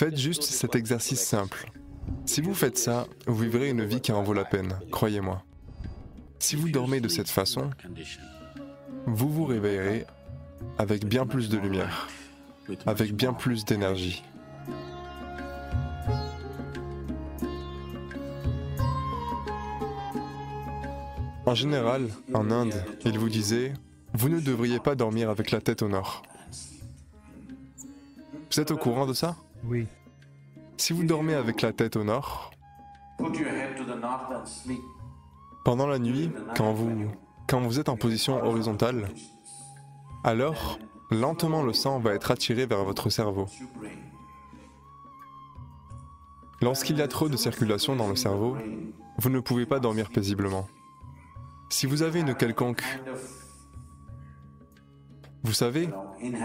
Faites juste cet exercice simple. Si vous faites ça, vous vivrez une vie qui en vaut la peine, croyez-moi. Si vous dormez de cette façon, vous vous réveillerez avec bien plus de lumière, avec bien plus d'énergie. En général, en Inde, il vous disait, vous ne devriez pas dormir avec la tête au nord. Vous êtes au courant de ça? Oui. Si vous dormez avec la tête au nord, pendant la nuit, quand vous, quand vous êtes en position horizontale, alors lentement le sang va être attiré vers votre cerveau. Lorsqu'il y a trop de circulation dans le cerveau, vous ne pouvez pas dormir paisiblement. Si vous avez une quelconque... Vous savez,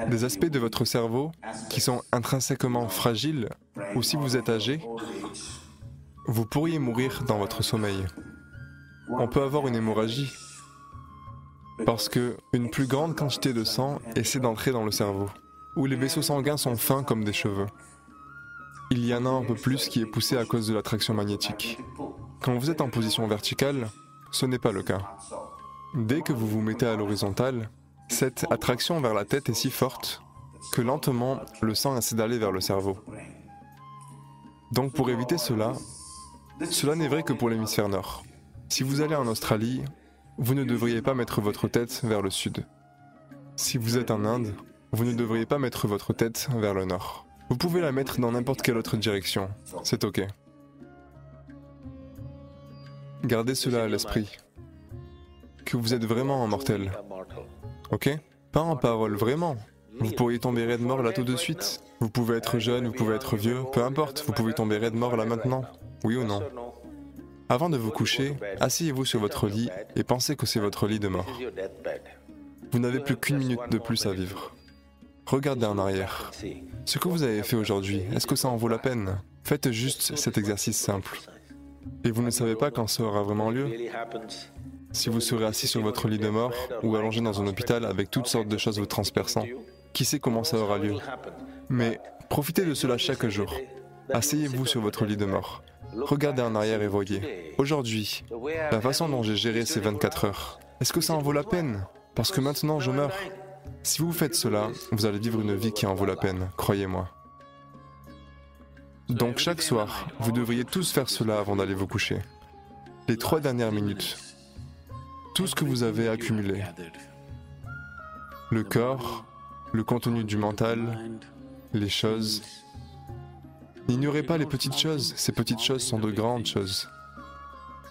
des aspects de votre cerveau qui sont intrinsèquement fragiles, ou si vous êtes âgé, vous pourriez mourir dans votre sommeil. On peut avoir une hémorragie parce que une plus grande quantité de sang essaie d'entrer dans le cerveau, où les vaisseaux sanguins sont fins comme des cheveux. Il y en a un peu plus qui est poussé à cause de l'attraction magnétique. Quand vous êtes en position verticale, ce n'est pas le cas. Dès que vous vous mettez à l'horizontale, cette attraction vers la tête est si forte que lentement le sang essaie d'aller vers le cerveau. Donc pour éviter cela, cela n'est vrai que pour l'hémisphère nord. Si vous allez en Australie, vous ne devriez pas mettre votre tête vers le sud. Si vous êtes en Inde, vous ne devriez pas mettre votre tête vers le nord. Vous pouvez la mettre dans n'importe quelle autre direction, c'est ok. Gardez cela à l'esprit, que vous êtes vraiment un mortel, ok Pas en parole, vraiment. Vous pourriez tomber raide mort là tout de suite. Vous pouvez être jeune, vous pouvez être vieux, peu importe, vous pouvez tomber raide mort là maintenant, oui ou non avant de vous coucher, asseyez-vous sur votre lit et pensez que c'est votre lit de mort. Vous n'avez plus qu'une minute de plus à vivre. Regardez en arrière. Ce que vous avez fait aujourd'hui, est-ce que ça en vaut la peine Faites juste cet exercice simple. Et vous ne savez pas quand ça aura vraiment lieu Si vous serez assis sur votre lit de mort ou allongé dans un hôpital avec toutes sortes de choses vous transperçant, qui sait comment ça aura lieu Mais profitez de cela chaque jour. Asseyez-vous sur votre lit de mort. Regardez en arrière et voyez. Aujourd'hui, la façon dont j'ai géré ces 24 heures, est-ce que ça en vaut la peine? Parce que maintenant je meurs. Si vous faites cela, vous allez vivre une vie qui en vaut la peine, croyez-moi. Donc chaque soir, vous devriez tous faire cela avant d'aller vous coucher. Les trois dernières minutes. Tout ce que vous avez accumulé. Le corps, le contenu du mental, les choses, N'ignorez pas les petites choses, ces petites choses sont de grandes choses.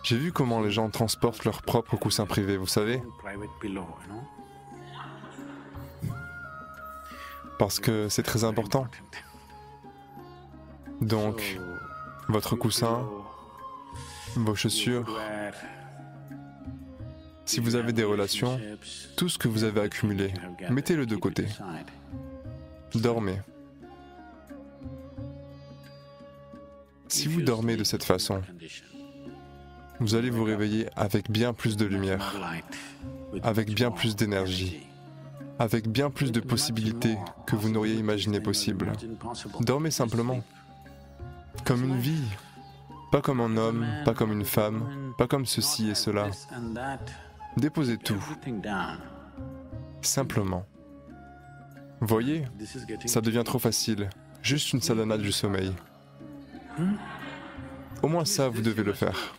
J'ai vu comment les gens transportent leur propre coussin privé, vous savez Parce que c'est très important. Donc, votre coussin, vos chaussures, si vous avez des relations, tout ce que vous avez accumulé, mettez-le de côté. Dormez. Si vous dormez de cette façon, vous allez vous réveiller avec bien plus de lumière, avec bien plus d'énergie, avec bien plus de possibilités que vous n'auriez imaginé possible. Dormez simplement, comme une vie, pas comme un homme, pas comme une femme, pas comme ceci et cela. Déposez tout, simplement. Voyez, ça devient trop facile, juste une salanade du sommeil. Au moins ça, vous devez le faire.